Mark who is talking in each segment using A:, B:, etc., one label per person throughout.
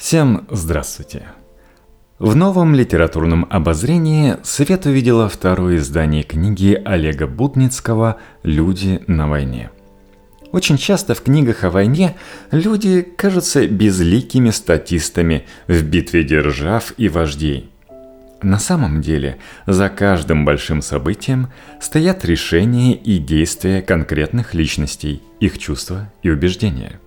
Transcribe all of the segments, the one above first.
A: Всем здравствуйте! В новом литературном обозрении Свет увидела второе издание книги Олега Будницкого «Люди на войне». Очень часто в книгах о войне люди кажутся безликими статистами в битве держав и вождей. На самом деле, за каждым большим событием стоят решения и действия конкретных личностей, их чувства и убеждения.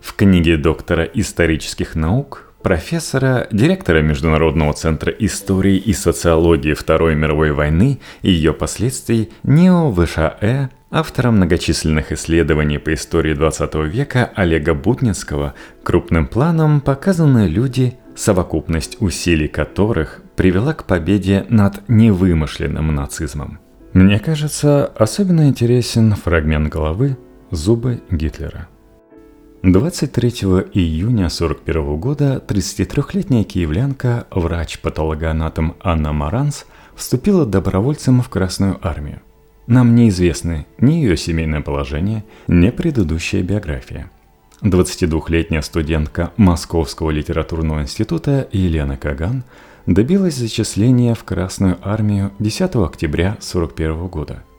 A: В книге доктора исторических наук профессора, директора Международного центра истории и социологии Второй мировой войны и ее последствий НИО ВШЭ, автора многочисленных исследований по истории 20 века Олега Бутницкого, крупным планом показаны люди, совокупность усилий которых привела к победе над невымышленным нацизмом. Мне кажется, особенно интересен фрагмент головы «Зубы Гитлера». 23 июня 1941 года 33-летняя киевлянка, врач-патологоанатом Анна Маранс, вступила добровольцем в Красную армию. Нам неизвестны ни ее семейное положение, ни предыдущая биография. 22-летняя студентка Московского литературного института Елена Каган добилась зачисления в Красную армию 10 октября 1941 года –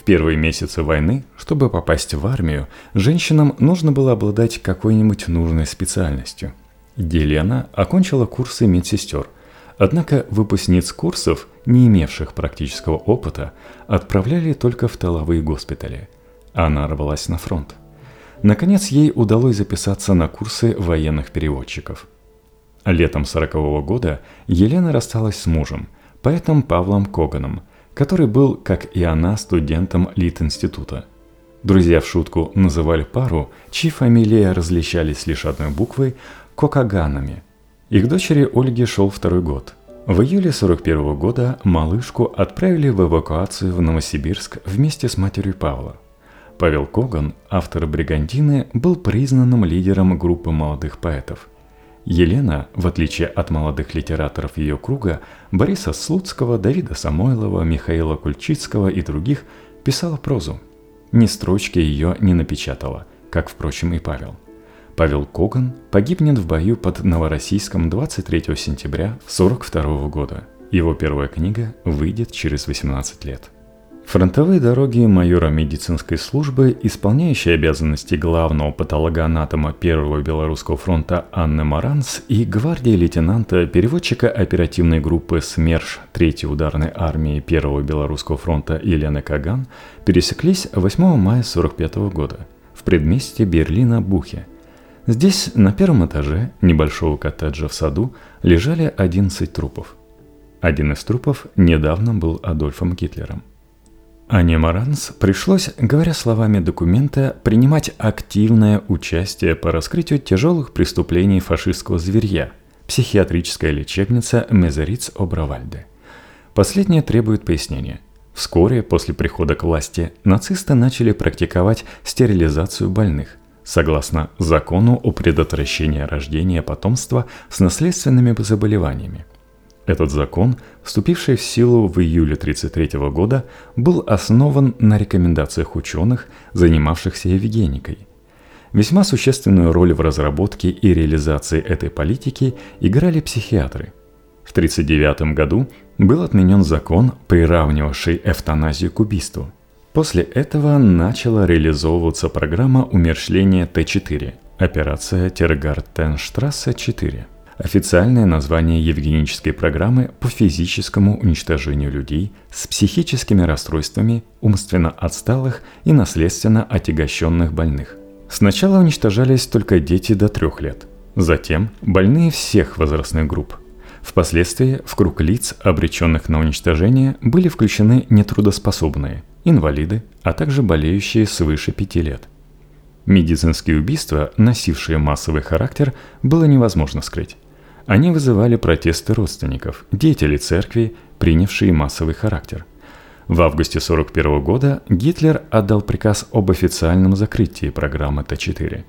A: в первые месяцы войны, чтобы попасть в армию, женщинам нужно было обладать какой-нибудь нужной специальностью. Елена окончила курсы медсестер, однако выпускниц курсов, не имевших практического опыта, отправляли только в тыловые госпитали. Она рвалась на фронт. Наконец ей удалось записаться на курсы военных переводчиков. Летом 40 -го года Елена рассталась с мужем, поэтом Павлом Коганом – который был, как и она, студентом Лит-института. Друзья в шутку называли пару, чьи фамилии различались лишь одной буквой, Кокаганами. Их дочери Ольге шел второй год. В июле 41 года малышку отправили в эвакуацию в Новосибирск вместе с матерью Павла. Павел Коган, автор «Бригантины», был признанным лидером группы молодых поэтов – Елена, в отличие от молодых литераторов ее круга, Бориса Слуцкого, Давида Самойлова, Михаила Кульчицкого и других, писала прозу. Ни строчки ее не напечатала, как, впрочем, и Павел. Павел Коган погибнет в бою под Новороссийском 23 сентября 1942 года. Его первая книга выйдет через 18 лет. Фронтовые дороги майора медицинской службы, исполняющей обязанности главного патологоанатома Первого Белорусского фронта Анны Маранс и гвардии лейтенанта, переводчика оперативной группы СМЕРШ Третьей ударной армии Первого Белорусского фронта Елены Каган пересеклись 8 мая 1945 года в предместье Берлина Бухе. Здесь, на первом этаже небольшого коттеджа в саду, лежали 11 трупов. Один из трупов недавно был Адольфом Гитлером. Ане Маранс пришлось, говоря словами документа, принимать активное участие по раскрытию тяжелых преступлений фашистского зверья, психиатрическая лечебница Мезериц Обравальде. Последнее требует пояснения. Вскоре после прихода к власти нацисты начали практиковать стерилизацию больных, согласно закону о предотвращении рождения потомства с наследственными заболеваниями. Этот закон, вступивший в силу в июле 1933 года, был основан на рекомендациях ученых, занимавшихся евгеникой. Весьма существенную роль в разработке и реализации этой политики играли психиатры. В 1939 году был отменен закон, приравнивавший эвтаназию к убийству. После этого начала реализовываться программа умершления Т-4, операция Тергартенштрассе-4 – официальное название евгенической программы по физическому уничтожению людей с психическими расстройствами, умственно отсталых и наследственно отягощенных больных. Сначала уничтожались только дети до трех лет, затем больные всех возрастных групп. Впоследствии в круг лиц, обреченных на уничтожение, были включены нетрудоспособные, инвалиды, а также болеющие свыше пяти лет. Медицинские убийства, носившие массовый характер, было невозможно скрыть. Они вызывали протесты родственников, деятелей церкви, принявшие массовый характер. В августе 1941 года Гитлер отдал приказ об официальном закрытии программы Т-4.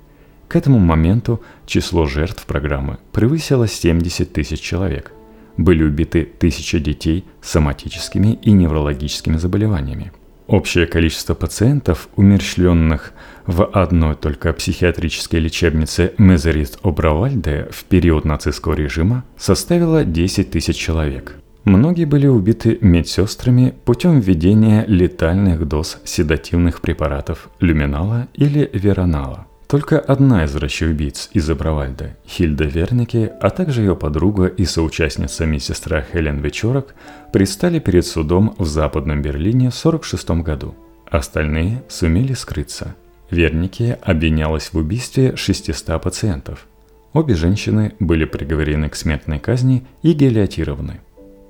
A: К этому моменту число жертв программы превысило 70 тысяч человек. Были убиты тысячи детей с соматическими и неврологическими заболеваниями. Общее количество пациентов, умерщвленных в одной только психиатрической лечебнице Мезерит Обравальде в период нацистского режима составило 10 тысяч человек. Многие были убиты медсестрами путем введения летальных доз седативных препаратов люминала или веронала. Только одна из врачей-убийц из Абравальда, Хильда Вернике, а также ее подруга и соучастница медсестра Хелен Вечерок, предстали перед судом в Западном Берлине в 1946 году. Остальные сумели скрыться. Вернике обвинялась в убийстве 600 пациентов. Обе женщины были приговорены к смертной казни и гильотированы.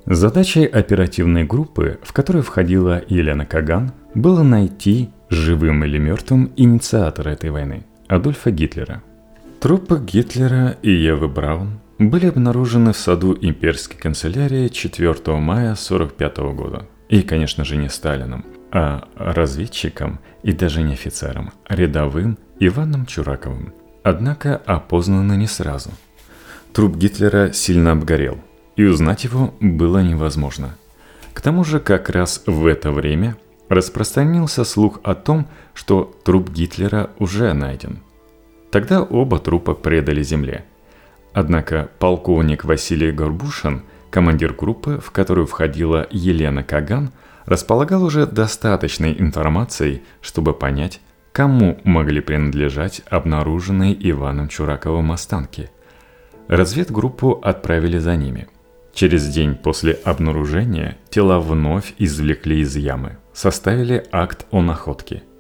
A: Задачей оперативной группы, в которую входила Елена Каган, было найти, живым или мертвым, инициатора этой войны – Адольфа Гитлера. Трупы Гитлера и Евы Браун были обнаружены в саду имперской канцелярии 4 мая 1945 года. И, конечно же, не Сталином, а разведчиком и даже не офицером, рядовым Иваном Чураковым. Однако опознаны не сразу. Труп Гитлера сильно обгорел, и узнать его было невозможно. К тому же как раз в это время распространился слух о том, что труп Гитлера уже найден. Тогда оба трупа предали земле. Однако полковник Василий Горбушин, командир группы, в которую входила Елена Каган, располагал уже достаточной информацией, чтобы понять, кому могли принадлежать обнаруженные Иваном Чураковым останки. Разведгруппу отправили за ними. Через день после обнаружения тела вновь извлекли из ямы, составили акт о находке –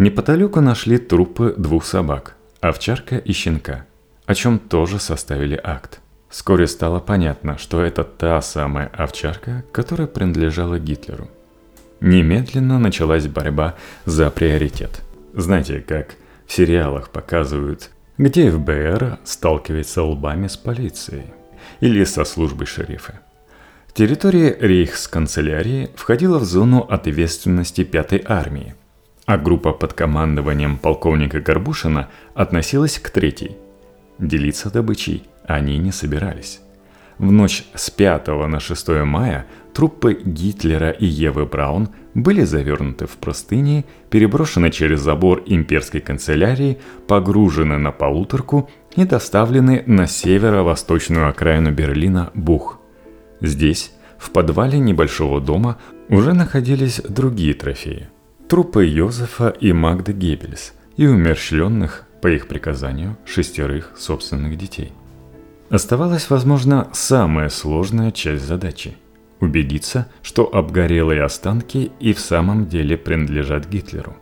A: Неподалеку нашли трупы двух собак, овчарка и щенка, о чем тоже составили акт. Вскоре стало понятно, что это та самая овчарка, которая принадлежала Гитлеру. Немедленно началась борьба за приоритет. Знаете, как в сериалах показывают, где ФБР сталкивается лбами с полицией или со службой шерифа. Территория рейхсканцелярии входила в зону ответственности Пятой армии, а группа под командованием полковника Горбушина относилась к третьей. Делиться добычей они не собирались. В ночь с 5 на 6 мая труппы Гитлера и Евы Браун были завернуты в простыни, переброшены через забор имперской канцелярии, погружены на полуторку и доставлены на северо-восточную окраину Берлина Бух. Здесь, в подвале небольшого дома, уже находились другие трофеи – трупы Йозефа и Магды Геббельс и умерщвленных, по их приказанию, шестерых собственных детей. Оставалась, возможно, самая сложная часть задачи – убедиться, что обгорелые останки и в самом деле принадлежат Гитлеру.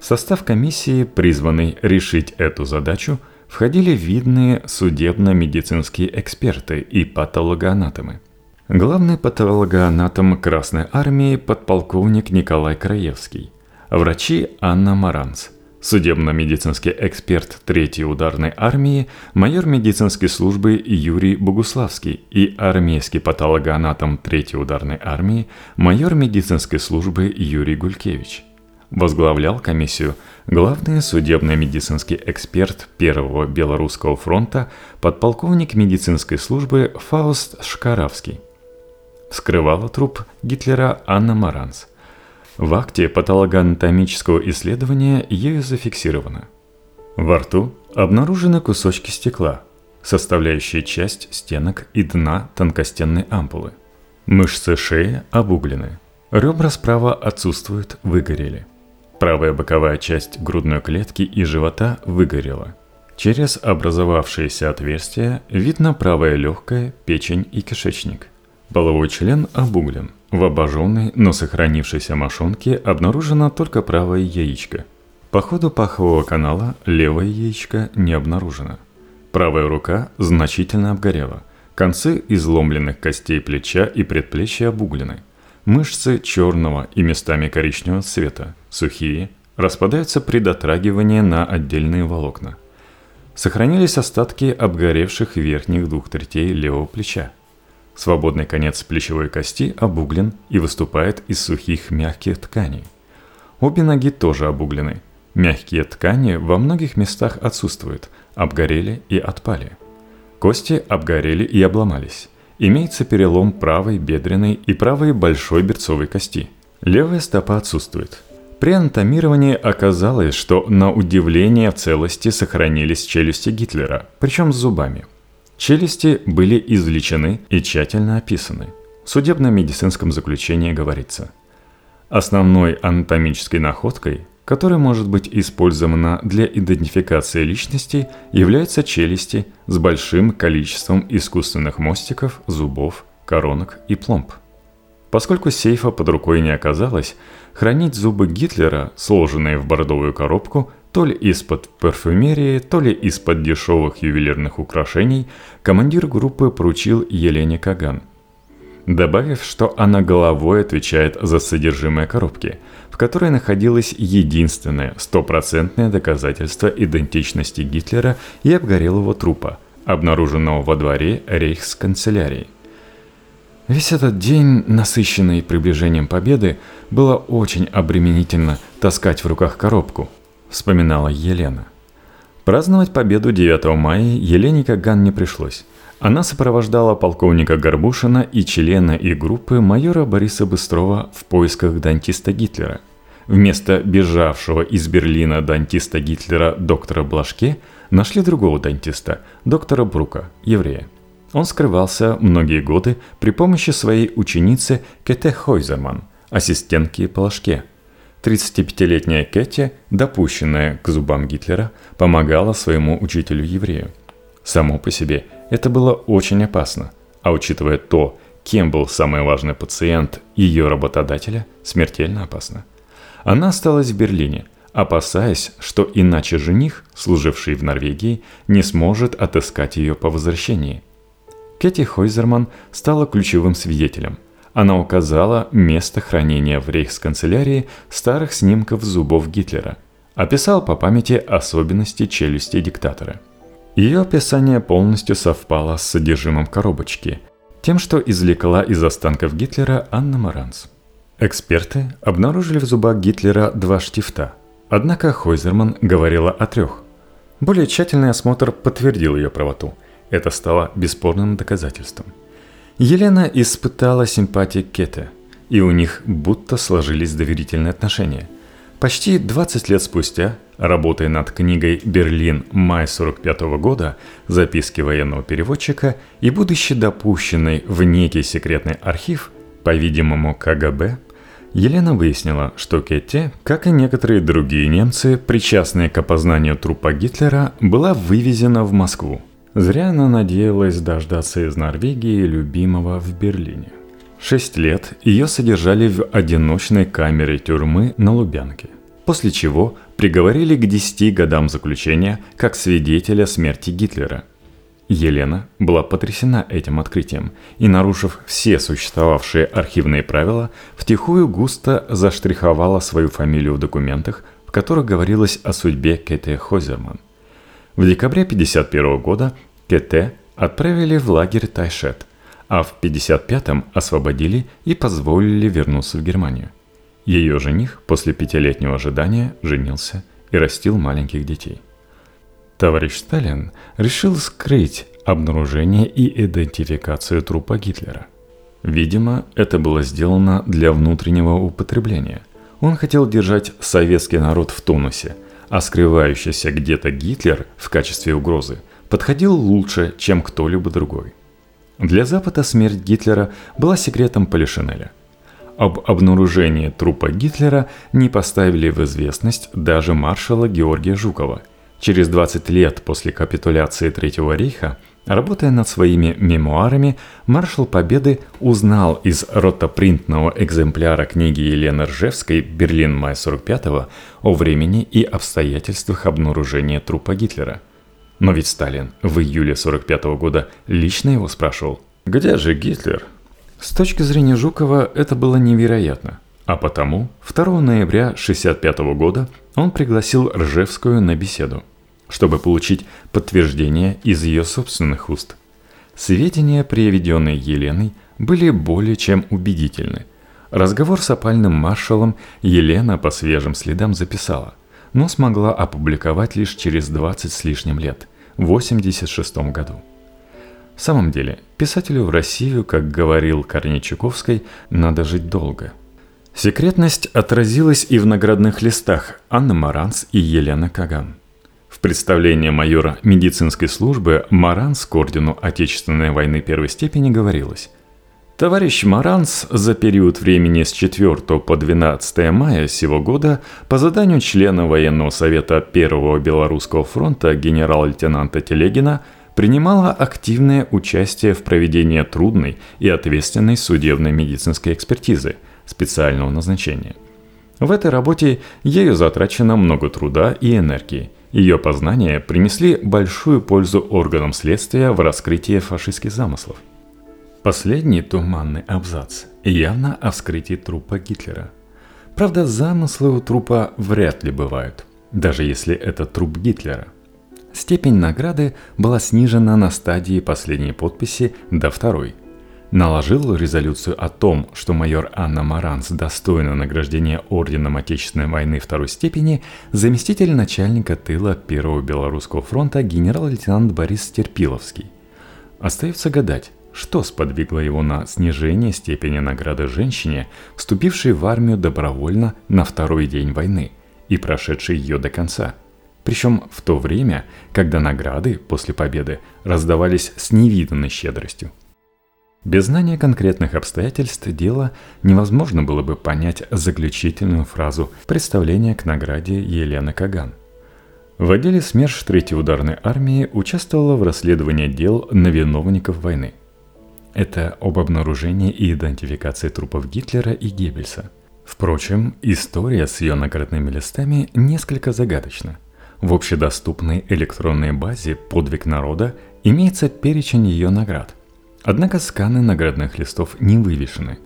A: В состав комиссии, призванной решить эту задачу, входили видные судебно-медицинские эксперты и патологоанатомы – Главный патологоанатом Красной Армии подполковник Николай Краевский, врачи Анна Маранц, судебно-медицинский эксперт Третьей ударной армии, майор медицинской службы Юрий Богуславский и армейский патологоанатом Третьей ударной армии, майор медицинской службы Юрий Гулькевич. Возглавлял комиссию главный судебно-медицинский эксперт Первого Белорусского фронта, подполковник медицинской службы Фауст Шкаравский – скрывала труп Гитлера Анна Маранс. В акте патологоанатомического исследования ею зафиксировано. Во рту обнаружены кусочки стекла, составляющие часть стенок и дна тонкостенной ампулы. Мышцы шеи обуглены. Ребра справа отсутствуют, выгорели. Правая боковая часть грудной клетки и живота выгорела. Через образовавшиеся отверстия видно правое легкое, печень и кишечник. Половой член обуглен. В обожженной, но сохранившейся мошонке обнаружено только правое яичко. По ходу пахового канала левое яичко не обнаружено. Правая рука значительно обгорела. Концы изломленных костей плеча и предплечья обуглены. Мышцы черного и местами коричневого цвета, сухие, распадаются при дотрагивании на отдельные волокна. Сохранились остатки обгоревших верхних двух третей левого плеча – Свободный конец плечевой кости обуглен и выступает из сухих мягких тканей. Обе ноги тоже обуглены. Мягкие ткани во многих местах отсутствуют, обгорели и отпали. Кости обгорели и обломались. Имеется перелом правой бедренной и правой большой берцовой кости. Левая стопа отсутствует. При анатомировании оказалось, что на удивление в целости сохранились челюсти Гитлера, причем с зубами. Челюсти были извлечены и тщательно описаны. В судебно-медицинском заключении говорится – Основной анатомической находкой, которая может быть использована для идентификации личности, являются челюсти с большим количеством искусственных мостиков, зубов, коронок и пломб. Поскольку сейфа под рукой не оказалось, хранить зубы Гитлера, сложенные в бордовую коробку, то ли из-под парфюмерии, то ли из-под дешевых ювелирных украшений, командир группы поручил Елене Каган – добавив, что она головой отвечает за содержимое коробки, в которой находилось единственное стопроцентное доказательство идентичности Гитлера и обгорелого трупа, обнаруженного во дворе рейхсканцелярии. Весь этот день, насыщенный приближением победы, было очень обременительно таскать в руках коробку, вспоминала Елена. Праздновать победу 9 мая Елене Каган не пришлось. Она сопровождала полковника Горбушина и члена и группы майора Бориса Быстрова в поисках дантиста Гитлера. Вместо бежавшего из Берлина дантиста Гитлера доктора Блажке нашли другого дантиста, доктора Брука, еврея. Он скрывался многие годы при помощи своей ученицы Кете Хойзерман, ассистентки Блажке. 35-летняя Кэти, допущенная к зубам Гитлера, помогала своему учителю-еврею. Само по себе это было очень опасно, а учитывая то, кем был самый важный пациент ее работодателя, смертельно опасно. Она осталась в Берлине, опасаясь, что иначе жених, служивший в Норвегии, не сможет отыскать ее по возвращении. Кэти Хойзерман стала ключевым свидетелем. Она указала место хранения в рейхсканцелярии старых снимков зубов Гитлера, описал по памяти особенности челюсти диктатора – ее описание полностью совпало с содержимым коробочки, тем, что извлекла из останков Гитлера Анна Маранс. Эксперты обнаружили в зубах Гитлера два штифта, однако Хойзерман говорила о трех. Более тщательный осмотр подтвердил ее правоту. Это стало бесспорным доказательством. Елена испытала симпатии Кете, и у них будто сложились доверительные отношения. Почти 20 лет спустя Работая над книгой «Берлин. Май 45 года. Записки военного переводчика» и будучи допущенной в некий секретный архив, по-видимому КГБ, Елена выяснила, что Кетти, как и некоторые другие немцы, причастные к опознанию трупа Гитлера, была вывезена в Москву. Зря она надеялась дождаться из Норвегии любимого в Берлине. Шесть лет ее содержали в одиночной камере тюрьмы на Лубянке – после чего приговорили к 10 годам заключения как свидетеля смерти Гитлера. Елена была потрясена этим открытием и, нарушив все существовавшие архивные правила, втихую густо заштриховала свою фамилию в документах, в которых говорилось о судьбе Кэте Хозерман. В декабре 1951 года Кэте отправили в лагерь Тайшет, а в 1955 освободили и позволили вернуться в Германию – ее жених после пятилетнего ожидания женился и растил маленьких детей. Товарищ Сталин решил скрыть обнаружение и идентификацию трупа Гитлера. Видимо, это было сделано для внутреннего употребления. Он хотел держать советский народ в тонусе, а скрывающийся где-то Гитлер в качестве угрозы подходил лучше, чем кто-либо другой. Для Запада смерть Гитлера была секретом Полишинеля – об обнаружении трупа Гитлера не поставили в известность даже маршала Георгия Жукова. Через 20 лет после капитуляции Третьего рейха, работая над своими мемуарами, маршал Победы узнал из ротопринтного экземпляра книги Елены Ржевской «Берлин, май 45-го» о времени и обстоятельствах обнаружения трупа Гитлера. Но ведь Сталин в июле 45 -го года лично его спрашивал «Где же Гитлер?» С точки зрения Жукова это было невероятно, а потому 2 ноября 1965 года он пригласил Ржевскую на беседу, чтобы получить подтверждение из ее собственных уст. Сведения, приведенные Еленой, были более чем убедительны. Разговор с опальным маршалом Елена по свежим следам записала, но смогла опубликовать лишь через 20 с лишним лет, в 1986 году. В самом деле, писателю в Россию, как говорил Корней надо жить долго. Секретность отразилась и в наградных листах Анны Маранс и Елена Каган. В представлении майора медицинской службы Маранс к ордену Отечественной войны первой степени говорилось Товарищ Маранс за период времени с 4 по 12 мая сего года по заданию члена военного совета Первого Белорусского фронта генерал-лейтенанта Телегина принимала активное участие в проведении трудной и ответственной судебной медицинской экспертизы – специального назначения. В этой работе ею затрачено много труда и энергии. Ее познания принесли большую пользу органам следствия в раскрытии фашистских замыслов. Последний туманный абзац явно о вскрытии трупа Гитлера. Правда, замыслы у трупа вряд ли бывают, даже если это труп Гитлера. Степень награды была снижена на стадии последней подписи до второй – наложил резолюцию о том, что майор Анна Маранс достойна награждения Орденом Отечественной войны второй степени, заместитель начальника тыла Первого Белорусского фронта генерал-лейтенант Борис Терпиловский. Остается гадать, что сподвигло его на снижение степени награды женщине, вступившей в армию добровольно на второй день войны и прошедшей ее до конца. Причем в то время, когда награды после победы раздавались с невиданной щедростью. Без знания конкретных обстоятельств дела невозможно было бы понять заключительную фразу представления к награде Елены Каган. В отделе СМЕРШ Третьей ударной армии участвовала в расследовании дел на виновников войны. Это об обнаружении и идентификации трупов Гитлера и Геббельса. Впрочем, история с ее наградными листами несколько загадочна. В общедоступной электронной базе «Подвиг народа» имеется перечень ее наград – Однако сканы наградных листов не вывешены.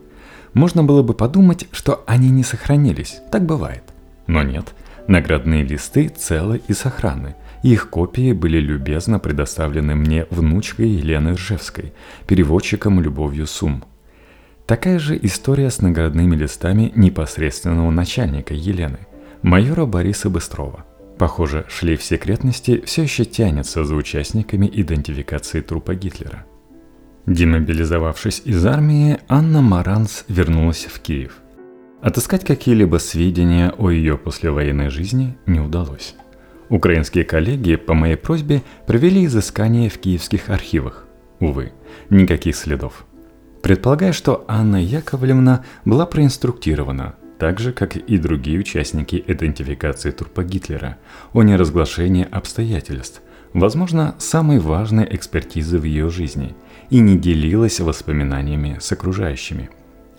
A: Можно было бы подумать, что они не сохранились, так бывает. Но нет, наградные листы целы и сохранны. Их копии были любезно предоставлены мне внучкой Елены Ржевской, переводчиком Любовью Сум. Такая же история с наградными листами непосредственного начальника Елены, майора Бориса Быстрова. Похоже, шлейф секретности все еще тянется за участниками идентификации трупа Гитлера – Демобилизовавшись из армии, Анна Маранс вернулась в Киев. Отыскать какие-либо сведения о ее послевоенной жизни не удалось. Украинские коллеги по моей просьбе провели изыскание в киевских архивах. Увы, никаких следов. Предполагаю, что Анна Яковлевна была проинструктирована, так же, как и другие участники идентификации трупа Гитлера, о неразглашении обстоятельств, возможно, самой важной экспертизы в ее жизни – и не делилась воспоминаниями с окружающими.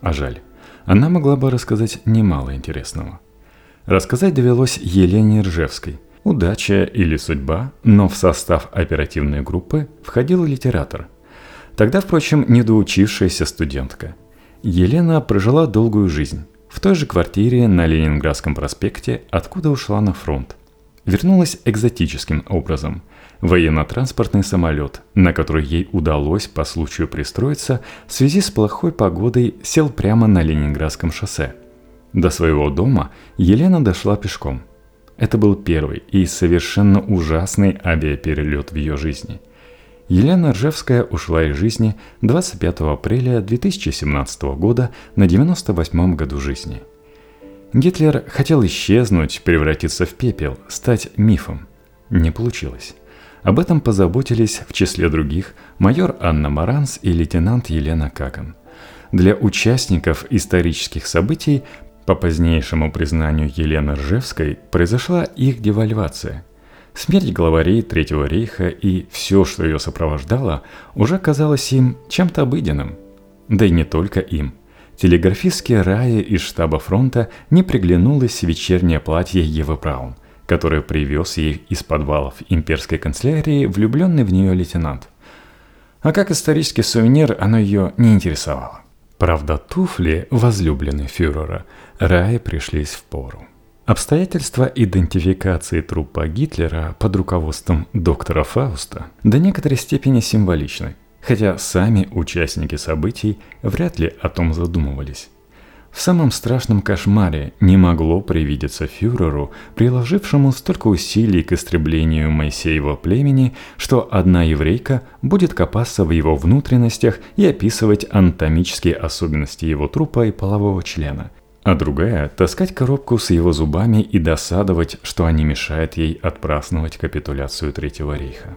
A: А жаль, она могла бы рассказать немало интересного. Рассказать довелось Елене Ржевской. Удача или судьба, но в состав оперативной группы входил литератор. Тогда, впрочем, недоучившаяся студентка. Елена прожила долгую жизнь. В той же квартире на Ленинградском проспекте, откуда ушла на фронт. Вернулась экзотическим образом – Военно-транспортный самолет, на который ей удалось по случаю пристроиться, в связи с плохой погодой сел прямо на Ленинградском шоссе. До своего дома Елена дошла пешком. Это был первый и совершенно ужасный авиаперелет в ее жизни. Елена Ржевская ушла из жизни 25 апреля 2017 года на 98-м году жизни. Гитлер хотел исчезнуть, превратиться в пепел, стать мифом. Не получилось. Об этом позаботились, в числе других, майор Анна Маранс и лейтенант Елена Какан. Для участников исторических событий, по позднейшему признанию Елены Ржевской, произошла их девальвация. Смерть главарей Третьего рейха и все, что ее сопровождало, уже казалось им чем-то обыденным. Да и не только им – Телеграфистке Рае из штаба фронта не приглянулось вечернее платье Евы Браун – который привез ей из подвалов имперской канцелярии влюбленный в нее лейтенант. А как исторический сувенир оно ее не интересовало. Правда, туфли, возлюбленной фюрера, Рае пришлись в пору. Обстоятельства идентификации трупа Гитлера под руководством доктора Фауста до некоторой степени символичны, хотя сами участники событий вряд ли о том задумывались. В самом страшном кошмаре не могло привидеться фюреру, приложившему столько усилий к истреблению Моисеева племени, что одна еврейка будет копаться в его внутренностях и описывать анатомические особенности его трупа и полового члена. а другая – таскать коробку с его зубами и досадовать, что они мешают ей отпраздновать капитуляцию Третьего рейха.